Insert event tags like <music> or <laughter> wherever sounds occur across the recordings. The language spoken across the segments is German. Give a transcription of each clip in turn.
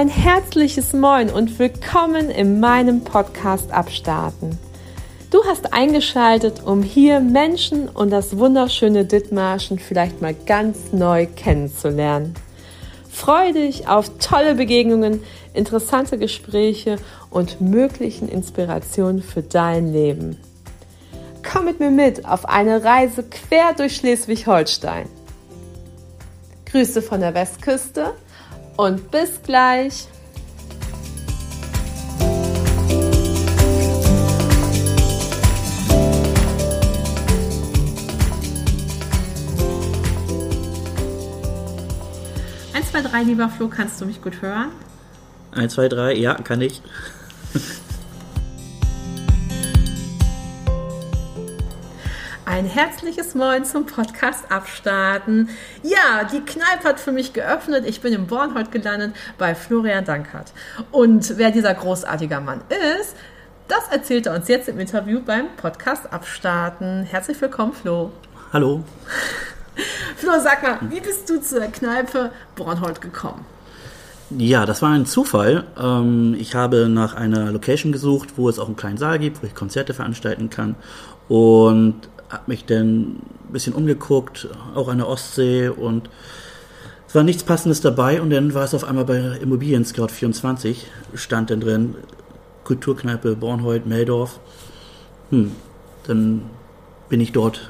Ein herzliches Moin und willkommen in meinem Podcast Abstarten. Du hast eingeschaltet, um hier Menschen und das wunderschöne Dithmarschen vielleicht mal ganz neu kennenzulernen. Freue dich auf tolle Begegnungen, interessante Gespräche und möglichen Inspirationen für dein Leben. Komm mit mir mit auf eine Reise quer durch Schleswig-Holstein. Grüße von der Westküste und bis gleich. Eins, zwei, drei, lieber Flo, kannst du mich gut hören? 1, 2, 3, ja, kann ich. Ein herzliches Moin zum Podcast Abstarten. Ja, die Kneipe hat für mich geöffnet. Ich bin in Bornholz gelandet bei Florian Dankert. Und wer dieser großartige Mann ist, das erzählt er uns jetzt im Interview beim Podcast Abstarten. Herzlich willkommen, Flo. Hallo. <laughs> Flo, sag mal, wie bist du zur Kneipe Bornholz gekommen? Ja, das war ein Zufall. Ähm, ich habe nach einer Location gesucht, wo es auch einen kleinen Saal gibt, wo ich Konzerte veranstalten kann. Und habe mich dann ein bisschen umgeguckt, auch an der Ostsee und es war nichts Passendes dabei und dann war es auf einmal bei Immobilien Scout 24, stand dann drin, Kulturkneipe Bornhold, Meldorf. Hm, dann bin ich dort.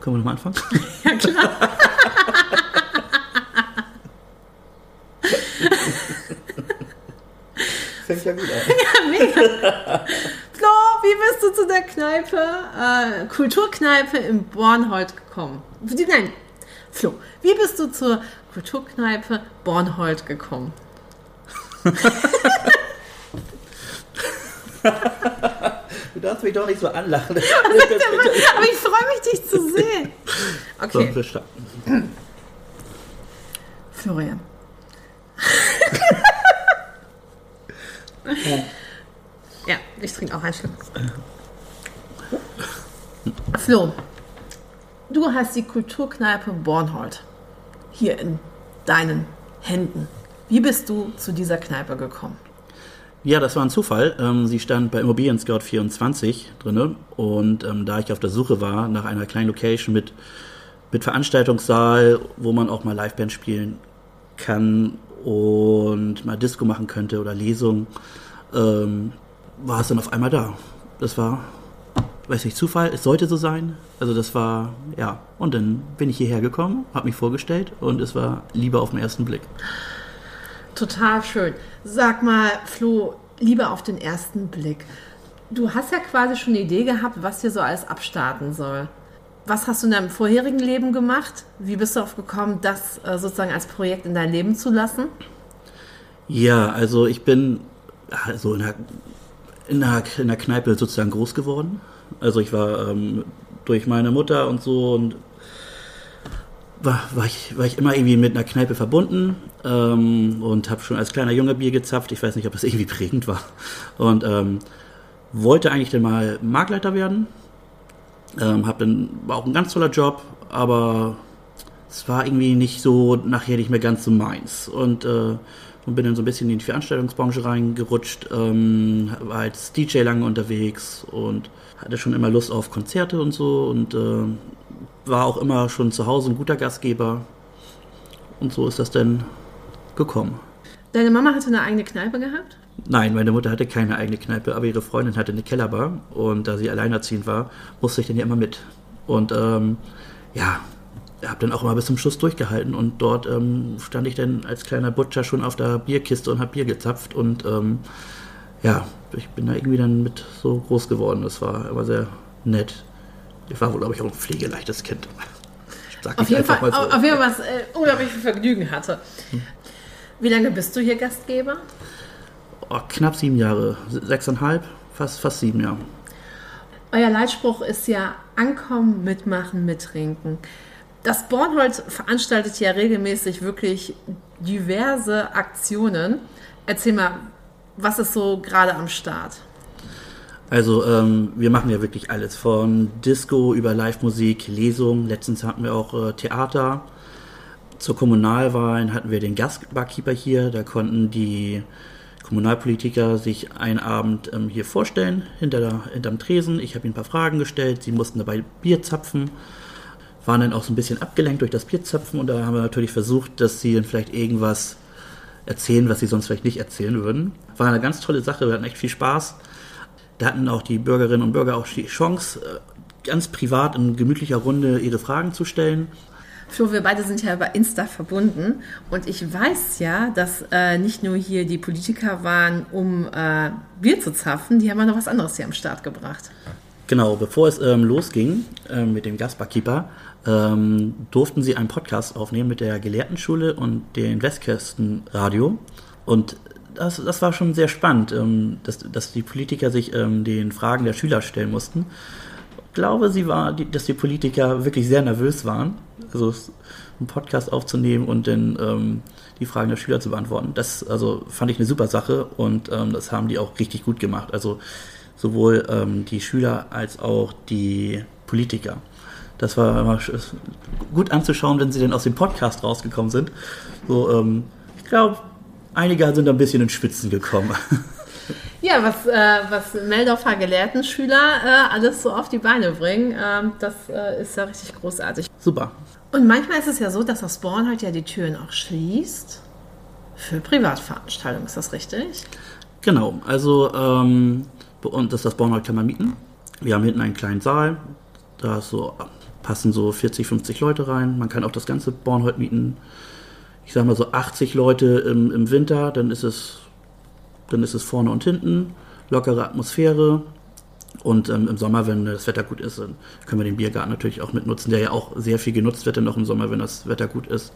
Können wir nochmal anfangen? <laughs> Ja, klar. <laughs> Fängt ja gut an. Ja, mega. <laughs> Wie bist du zu der Kneipe, äh, Kulturkneipe in Bornhold gekommen? Nein, Flo, wie bist du zur Kulturkneipe Bornhold gekommen? <laughs> Du darfst mich doch nicht so anlachen. <laughs> Aber ich freue mich, dich zu sehen. So, Okay, verstanden. Florian. Ja, ich trinke auch einen Schluck. Flo, du hast die Kulturkneipe Bornhold hier in deinen Händen. Wie bist du zu dieser Kneipe gekommen? Ja, das war ein Zufall. Ähm, sie stand bei Immobilien Scout 24 drinne und ähm, da ich auf der Suche war nach einer kleinen Location mit, mit Veranstaltungssaal, wo man auch mal Liveband spielen kann und mal Disco machen könnte oder Lesung, ähm, war es dann auf einmal da. Das war, weiß nicht, Zufall, es sollte so sein. Also das war, ja, und dann bin ich hierher gekommen, habe mich vorgestellt und es war Liebe auf den ersten Blick. Total schön. Sag mal, Flo, lieber auf den ersten Blick. Du hast ja quasi schon eine Idee gehabt, was hier so alles abstarten soll. Was hast du in deinem vorherigen Leben gemacht? Wie bist du darauf gekommen, das äh, sozusagen als Projekt in dein Leben zu lassen? Ja, also ich bin also in der, in der, in der Kneipe sozusagen groß geworden. Also ich war ähm, durch meine Mutter und so und war, war, ich, war ich immer irgendwie mit einer Kneipe verbunden ähm, und habe schon als kleiner Junge Bier gezapft. Ich weiß nicht, ob das irgendwie prägend war. Und ähm, wollte eigentlich dann mal Marktleiter werden. Ähm, hab dann, war auch ein ganz toller Job, aber es war irgendwie nicht so, nachher nicht mehr ganz so meins. Und, äh, und bin dann so ein bisschen in die Veranstaltungsbranche reingerutscht, ähm, war als DJ lange unterwegs und hatte schon immer Lust auf Konzerte und so und äh, war auch immer schon zu Hause ein guter Gastgeber. Und so ist das dann gekommen. Deine Mama hatte eine eigene Kneipe gehabt? Nein, meine Mutter hatte keine eigene Kneipe, aber ihre Freundin hatte eine Kellerbar und da sie alleinerziehend war, musste ich dann ja immer mit. Und ähm, ja, habe dann auch immer bis zum Schluss durchgehalten und dort ähm, stand ich dann als kleiner Butcher schon auf der Bierkiste und habe Bier gezapft und ähm, ja, ich bin da irgendwie dann mit so groß geworden. Das war immer sehr nett. Ich war wohl, glaube ich, auch ein pflegeleichtes Kind. <laughs> Sag Auf ich jeden einfach Fall, mal so. auf jeden Fall was äh, unglaublich viel Vergnügen hatte. Wie lange bist du hier Gastgeber? Oh, knapp sieben Jahre, sechseinhalb, fast, fast sieben Jahre. Euer Leitspruch ist ja Ankommen, mitmachen, mittrinken. Das Bornholz veranstaltet ja regelmäßig wirklich diverse Aktionen. Erzähl mal, was ist so gerade am Start? Also ähm, wir machen ja wirklich alles, von Disco über Live-Musik, Lesungen. Letztens hatten wir auch äh, Theater. Zur Kommunalwahlen hatten wir den Gastbarkeeper hier. Da konnten die Kommunalpolitiker sich einen Abend ähm, hier vorstellen, hinter der, hinterm Tresen. Ich habe ihnen ein paar Fragen gestellt. Sie mussten dabei Bier zapfen. Waren dann auch so ein bisschen abgelenkt durch das Bierzapfen. Und da haben wir natürlich versucht, dass sie dann vielleicht irgendwas erzählen, was sie sonst vielleicht nicht erzählen würden. War eine ganz tolle Sache. Wir hatten echt viel Spaß. Da hatten auch die Bürgerinnen und Bürger auch die Chance, äh, ganz privat in gemütlicher Runde ihre Fragen zu stellen. Flo, wir beide sind ja über Insta verbunden und ich weiß ja, dass äh, nicht nur hier die Politiker waren, um äh, Bier zu zapfen, die haben ja noch was anderes hier am Start gebracht. Genau, bevor es ähm, losging äh, mit dem Gastbarkeeper, ähm, durften sie einen Podcast aufnehmen mit der Gelehrtenschule und den Westküstenradio. Und das, das war schon sehr spannend, ähm, dass, dass die Politiker sich ähm, den Fragen der Schüler stellen mussten. Ich glaube, sie war, dass die Politiker wirklich sehr nervös waren, also einen Podcast aufzunehmen und dann ähm, die Fragen der Schüler zu beantworten. Das also fand ich eine super Sache und ähm, das haben die auch richtig gut gemacht. Also sowohl ähm, die Schüler als auch die Politiker. Das war immer gut anzuschauen, wenn sie dann aus dem Podcast rausgekommen sind. So, ähm, ich glaube, einige sind ein bisschen in Schwitzen gekommen. <laughs> Ja, was, äh, was Meldorfer Gelehrtenschüler äh, alles so auf die Beine bringen, äh, das ist ja richtig großartig. Super. Und manchmal ist es ja so, dass das Born halt ja die Türen auch schließt für Privatveranstaltungen. Ist das richtig? Genau, also ähm, und das, das Bornhold kann man mieten. Wir haben hinten einen kleinen Saal, da so, passen so 40, 50 Leute rein. Man kann auch das ganze Bornhold mieten. Ich sage mal so 80 Leute im, im Winter, dann ist es dann ist es vorne und hinten, lockere Atmosphäre. Und ähm, im Sommer, wenn das Wetter gut ist, dann können wir den Biergarten natürlich auch mitnutzen, der ja auch sehr viel genutzt wird, noch im Sommer, wenn das Wetter gut ist.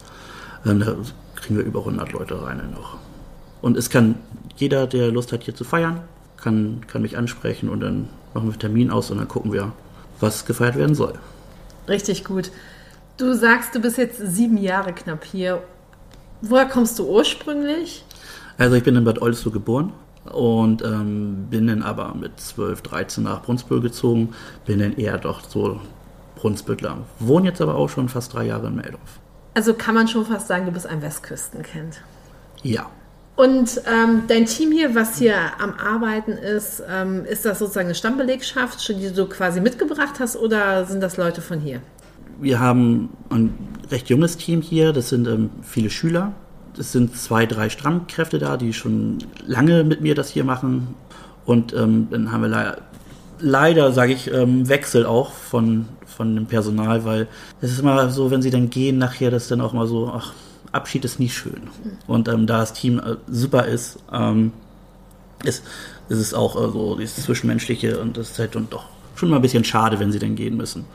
Ähm, da kriegen wir über 100 Leute rein noch. Und es kann jeder, der Lust hat, hier zu feiern, kann, kann mich ansprechen und dann machen wir einen Termin aus und dann gucken wir, was gefeiert werden soll. Richtig gut. Du sagst, du bist jetzt sieben Jahre knapp hier. Woher kommst du ursprünglich? Also ich bin in Bad Oldesloe geboren und ähm, bin dann aber mit 12, 13 nach Brunsbüttel gezogen, bin dann eher doch so Brunsbüttler. Wohne jetzt aber auch schon fast drei Jahre in Meldorf. Also kann man schon fast sagen, du bist ein Westküstenkind. Ja. Und ähm, dein Team hier, was hier am Arbeiten ist, ähm, ist das sozusagen eine Stammbelegschaft, die du quasi mitgebracht hast oder sind das Leute von hier? Wir haben ein recht junges Team hier, das sind ähm, viele Schüler, es sind zwei, drei Stammkräfte da, die schon lange mit mir das hier machen. Und ähm, dann haben wir leider, leider sage ich, ähm, Wechsel auch von, von dem Personal, weil es ist immer so, wenn sie dann gehen nachher, das ist dann auch mal so, ach, Abschied ist nie schön. Und ähm, da das Team äh, super ist, ähm, ist, ist es auch äh, so dieses Zwischenmenschliche und das ist halt und doch schon mal ein bisschen schade, wenn sie dann gehen müssen.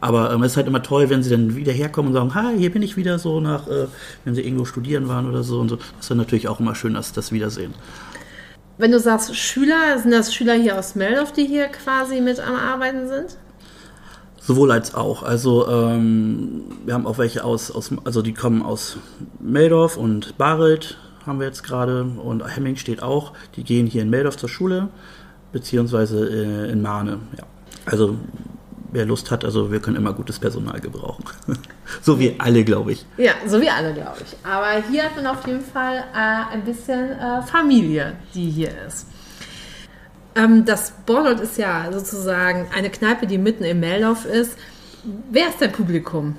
Aber ähm, es ist halt immer toll, wenn sie dann wieder herkommen und sagen, hi, hier bin ich wieder so nach, äh, wenn sie irgendwo studieren waren oder so und so. Das ist dann natürlich auch immer schön, dass das Wiedersehen. Wenn du sagst Schüler, sind das Schüler hier aus Meldorf, die hier quasi mit am Arbeiten sind? Sowohl als auch. Also ähm, wir haben auch welche aus, aus, also die kommen aus Meldorf und Barelt haben wir jetzt gerade und Hemming steht auch. Die gehen hier in Meldorf zur Schule, beziehungsweise äh, in Mahne. Ja. Also wer Lust hat, also wir können immer gutes Personal gebrauchen. <laughs> so wie alle, glaube ich. Ja, so wie alle, glaube ich. Aber hier hat man auf jeden Fall äh, ein bisschen äh, Familie, die hier ist. Ähm, das Bornhold ist ja sozusagen eine Kneipe, die mitten im Meldorf ist. Wer ist dein Publikum?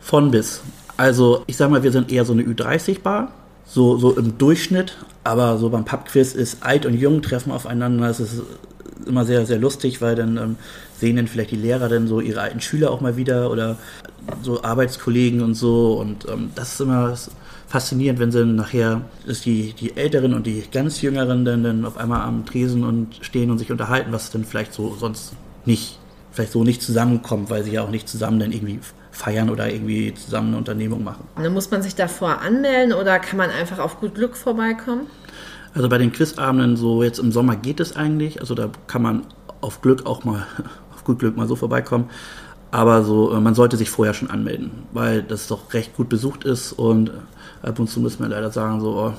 Von bis. Also ich sage mal, wir sind eher so eine Ü30-Bar, so, so im Durchschnitt, aber so beim Pubquiz ist alt und jung treffen aufeinander. Es ist immer sehr, sehr lustig, weil dann ähm, sehen dann vielleicht die Lehrer dann so ihre alten Schüler auch mal wieder oder so Arbeitskollegen und so. Und ähm, das ist immer faszinierend, wenn sie nachher ist die, die Älteren und die ganz Jüngeren dann, dann auf einmal am Tresen und stehen und sich unterhalten, was dann vielleicht so sonst nicht, vielleicht so nicht zusammenkommt, weil sie ja auch nicht zusammen dann irgendwie feiern oder irgendwie zusammen eine Unternehmung machen. Und dann muss man sich davor anmelden oder kann man einfach auf gut Glück vorbeikommen? Also bei den Quizabenden so jetzt im Sommer geht es eigentlich. Also da kann man auf Glück auch mal, <laughs> auf gut Glück mal so vorbeikommen. Aber so, äh, man sollte sich vorher schon anmelden, weil das doch recht gut besucht ist und ab und zu müssen wir leider sagen, so, oh,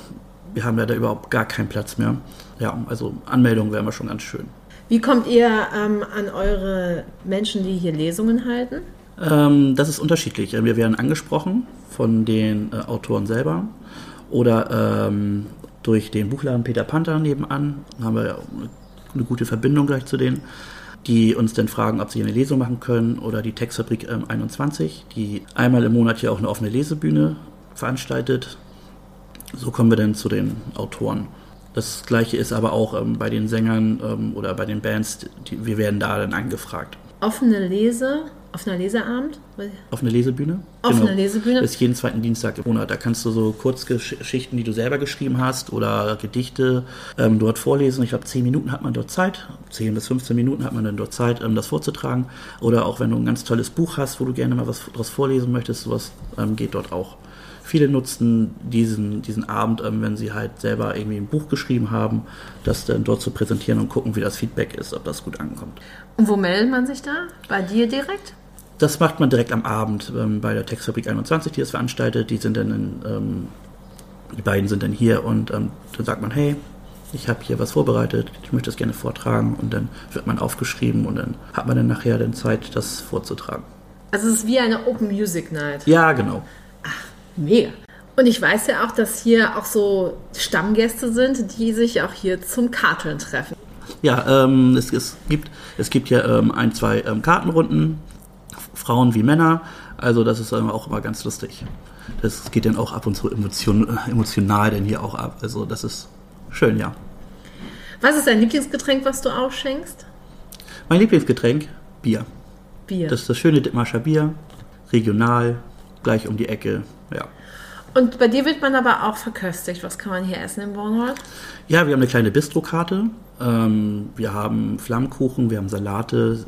wir haben leider überhaupt gar keinen Platz mehr. Ja, also Anmeldung wäre mal schon ganz schön. Wie kommt ihr ähm, an eure Menschen, die hier Lesungen halten? Ähm, das ist unterschiedlich. Wir werden angesprochen von den äh, Autoren selber oder ähm, durch den Buchladen Peter Panther nebenan. Da haben wir ja eine gute Verbindung gleich zu denen, die uns dann fragen, ob sie eine Lesung machen können oder die Textfabrik ähm, 21, die einmal im Monat hier auch eine offene Lesebühne veranstaltet. So kommen wir dann zu den Autoren. Das gleiche ist aber auch ähm, bei den Sängern ähm, oder bei den Bands, die, wir werden da dann angefragt. Offene Lese, offener Leseabend? Offene Lesebühne? Offene genau. Lesebühne? Das ist jeden zweiten Dienstag im Monat. Da kannst du so Kurzgeschichten, die du selber geschrieben hast oder Gedichte ähm, dort vorlesen. Ich glaube, zehn Minuten hat man dort Zeit. Zehn bis 15 Minuten hat man dann dort Zeit, ähm, das vorzutragen. Oder auch wenn du ein ganz tolles Buch hast, wo du gerne mal was daraus vorlesen möchtest, sowas ähm, geht dort auch. Viele nutzen diesen, diesen Abend, ähm, wenn sie halt selber irgendwie ein Buch geschrieben haben, das dann dort zu präsentieren und gucken, wie das Feedback ist, ob das gut ankommt. Und wo meldet man sich da? Bei dir direkt? Das macht man direkt am Abend ähm, bei der Textfabrik 21, die das veranstaltet. Die sind dann in, ähm, die beiden sind dann hier und ähm, dann sagt man, hey, ich habe hier was vorbereitet, ich möchte das gerne vortragen und dann wird man aufgeschrieben und dann hat man dann nachher dann Zeit, das vorzutragen. Also es ist wie eine Open Music Night. Ja, genau. Mega. Und ich weiß ja auch, dass hier auch so Stammgäste sind, die sich auch hier zum Karteln treffen. Ja, ähm, es, es, gibt, es gibt ja ähm, ein, zwei ähm, Kartenrunden, Frauen wie Männer. Also das ist auch immer ganz lustig. Das geht dann auch ab und zu emotion, emotional denn hier auch ab. Also das ist schön, ja. Was ist dein Lieblingsgetränk, was du aufschenkst? Mein Lieblingsgetränk? Bier. Bier. Das ist das schöne Dittmarscher Bier, regional, gleich um die Ecke, ja. Und bei dir wird man aber auch verköstigt. Was kann man hier essen in Bornholm? Ja, wir haben eine kleine Bistrokarte. Ähm, wir haben Flammkuchen, wir haben Salate,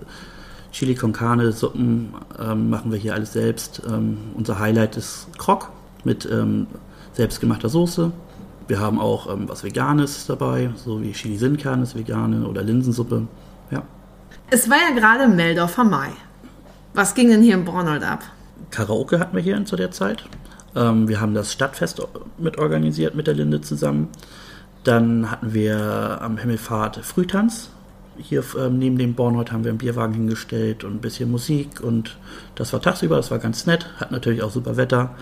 Chili con Carne, Suppen ähm, machen wir hier alles selbst. Ähm, unser Highlight ist Krok mit ähm, selbstgemachter Soße. Wir haben auch ähm, was Veganes dabei, so wie Chili Sinnkern ist vegane oder Linsensuppe. Ja. Es war ja gerade Meldorfer Mai. Was ging denn hier in Bornholm ab? Karaoke hatten wir hier zu der Zeit. Ähm, wir haben das Stadtfest mit organisiert mit der Linde zusammen. Dann hatten wir am Himmelfahrt Frühtanz. Hier ähm, neben dem Bornhold haben wir einen Bierwagen hingestellt und ein bisschen Musik und das war tagsüber, das war ganz nett, hat natürlich auch super Wetter.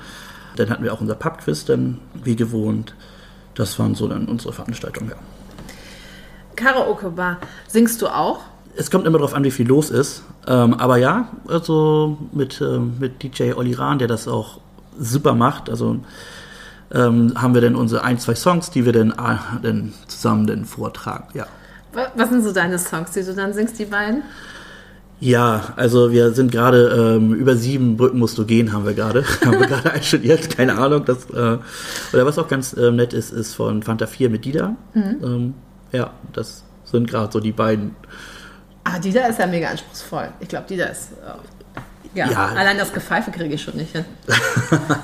Dann hatten wir auch unser Pubquiz dann wie gewohnt. Das waren so dann unsere Veranstaltungen, ja. Karaoke-Bar, singst du auch? Es kommt immer darauf an, wie viel los ist. Ähm, aber ja, also mit, ähm, mit DJ Olli Rahn, der das auch super macht. Also ähm, haben wir dann unsere ein, zwei Songs, die wir dann, dann zusammen dann vortragen, ja. Was sind so deine Songs, die du dann singst, die beiden? Ja, also wir sind gerade ähm, über sieben Brücken musst du gehen, haben wir gerade. <laughs> haben wir gerade einstudiert, keine Ahnung. Das, äh, oder was auch ganz äh, nett ist, ist von Fanta 4 mit Dida. Mhm. Ähm, ja, das sind gerade so die beiden. Ah, Dida ist ja mega anspruchsvoll. Ich glaube, Dida ist. Äh, ja, ja, allein das Gepfeife kriege ich schon nicht hin. <laughs> da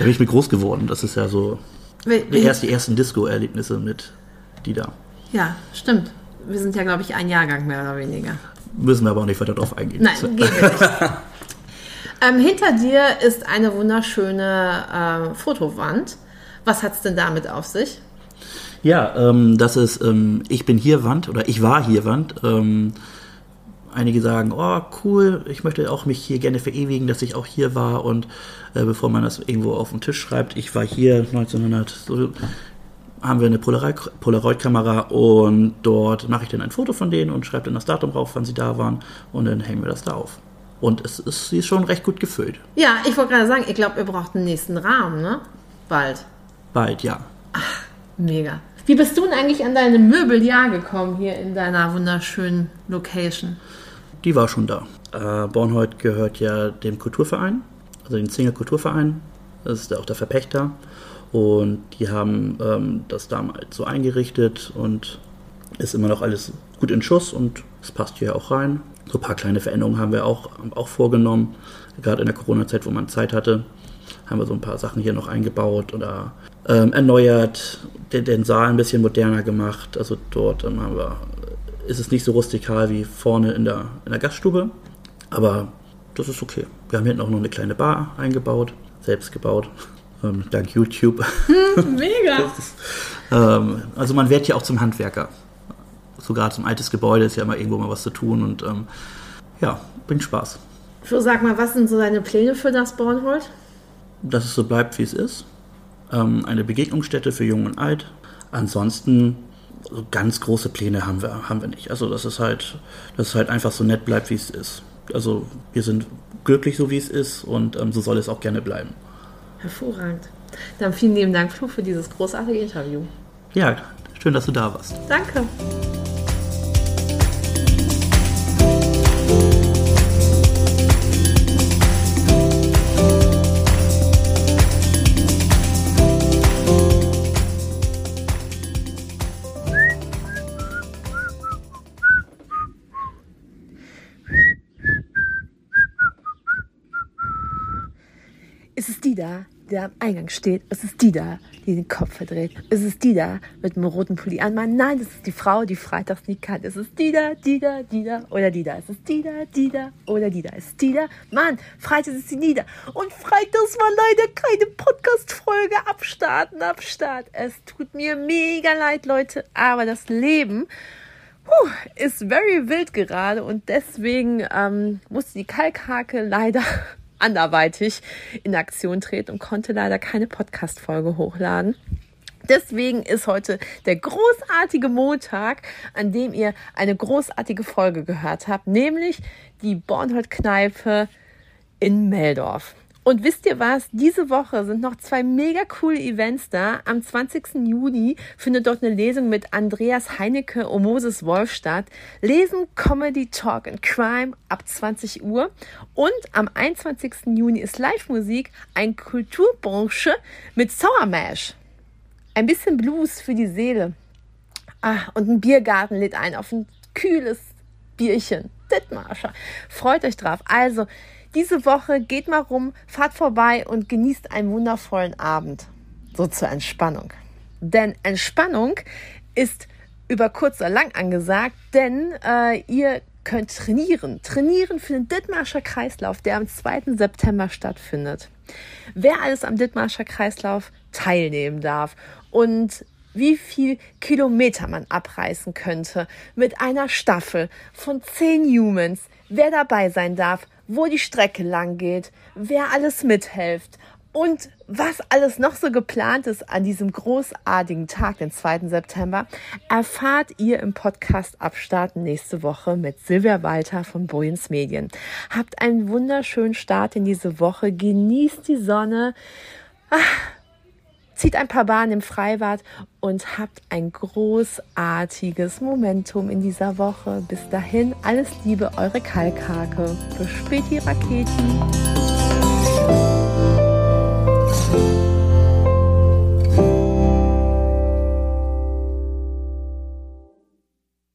bin ich mit groß geworden. Das ist ja so. Wie, wie? Erst die ersten Disco-Erlebnisse mit Dida. Ja, stimmt. Wir sind ja, glaube ich, ein Jahrgang mehr oder weniger. Müssen wir aber auch nicht weiter drauf eingehen. Nein, gehen wir nicht. <laughs> ähm, hinter dir ist eine wunderschöne äh, Fotowand. Was hat es denn damit auf sich? Ja, ähm, das ist ähm, Ich bin hier Wand oder Ich war hier Wand. Ähm, einige sagen, oh cool, ich möchte auch mich hier gerne verewigen, dass ich auch hier war und äh, bevor man das irgendwo auf den Tisch schreibt, ich war hier 1900, so, haben wir eine Polaroid-Kamera und dort mache ich dann ein Foto von denen und schreibe dann das Datum drauf, wann sie da waren und dann hängen wir das da auf. Und es ist, sie ist schon recht gut gefüllt. Ja, ich wollte gerade sagen, ich glaube, ihr braucht einen nächsten Rahmen, ne? Bald. Bald, ja. Ach, mega. Wie bist du denn eigentlich an deine Möbeljahr gekommen hier in deiner wunderschönen Location? Die war schon da. Äh, Bornhold gehört ja dem Kulturverein, also dem Zinger Kulturverein. Das ist auch der Verpächter. Und die haben ähm, das damals so eingerichtet und ist immer noch alles gut in Schuss und es passt hier auch rein. So ein paar kleine Veränderungen haben wir auch, auch vorgenommen. Gerade in der Corona-Zeit, wo man Zeit hatte, haben wir so ein paar Sachen hier noch eingebaut oder ähm, erneuert, den, den, Saal ein bisschen moderner gemacht. Also dort ähm, haben wir, ist es nicht so rustikal wie vorne in der, in der Gaststube, aber das ist okay. Wir haben hinten auch noch eine kleine Bar eingebaut, selbst gebaut <laughs> ähm, dank YouTube. Hm, <laughs> mega! ist, ähm, also man wird ja auch zum Handwerker. So gerade zum altes Gebäude ist ja immer irgendwo mal was zu tun und ähm, ja, bringt Spaß. So, sag mal, was sind so deine Pläne für das Bornhold? Dass es so bleibt, wie es ist. Ähm, eine Begegnungsstätte für Jung und Alt. Ansonsten so ganz große Pläne haben wir, haben wir nicht. Also dass es halt, dass es halt einfach so nett bleibt, wie es ist. Also wir sind glücklich, so wie es ist und ähm, so soll es auch gerne bleiben. Hervorragend. Dann vielen lieben Dank, Flo, für dieses großartige Interview. Ja, schön, dass du da warst. Danke. Die am Eingang steht. Es ist die da, die den Kopf verdreht. Es ist die da mit dem roten Pulli an. Mann, nein, das ist die Frau, die freitags nie kann. Es ist die da, die da, die da oder die da. Es ist die da, die da oder die da. Es ist die da. Mann, freitags ist sie nieder. Und freitags war leider keine Podcast-Folge. Abstarten, abstart. Es tut mir mega leid, Leute. Aber das Leben puh, ist very wild gerade und deswegen ähm, musste die Kalkhake leider anderweitig in Aktion treten und konnte leider keine Podcast-Folge hochladen. Deswegen ist heute der großartige Montag, an dem ihr eine großartige Folge gehört habt, nämlich die Bornhold-Kneipe in Meldorf. Und wisst ihr was? Diese Woche sind noch zwei mega coole Events da. Am 20. Juni findet dort eine Lesung mit Andreas Heinecke und Moses Wolf statt. Lesen, Comedy, Talk and Crime ab 20 Uhr. Und am 21. Juni ist Live-Musik, ein Kulturbranche mit Sour Mash. Ein bisschen Blues für die Seele. Ah, und ein Biergarten lädt ein auf ein kühles Bierchen. Dittmarscher. Freut euch drauf. Also, diese Woche geht mal rum, fahrt vorbei und genießt einen wundervollen Abend. So zur Entspannung. Denn Entspannung ist über kurz oder lang angesagt, denn äh, ihr könnt trainieren. Trainieren für den Dithmarscher Kreislauf, der am 2. September stattfindet. Wer alles am Dithmarscher Kreislauf teilnehmen darf und wie viel Kilometer man abreißen könnte mit einer Staffel von 10 Humans, wer dabei sein darf, wo die Strecke lang geht, wer alles mithilft und was alles noch so geplant ist an diesem großartigen Tag, den 2. September, erfahrt ihr im Podcast Abstarten nächste Woche mit Silvia Walter von Boyens Medien. Habt einen wunderschönen Start in diese Woche, genießt die Sonne. Ach, zieht ein paar Bahnen im Freibad und habt ein großartiges Momentum in dieser Woche. Bis dahin, alles Liebe, eure Kalkhake. Bis späti, Raketi.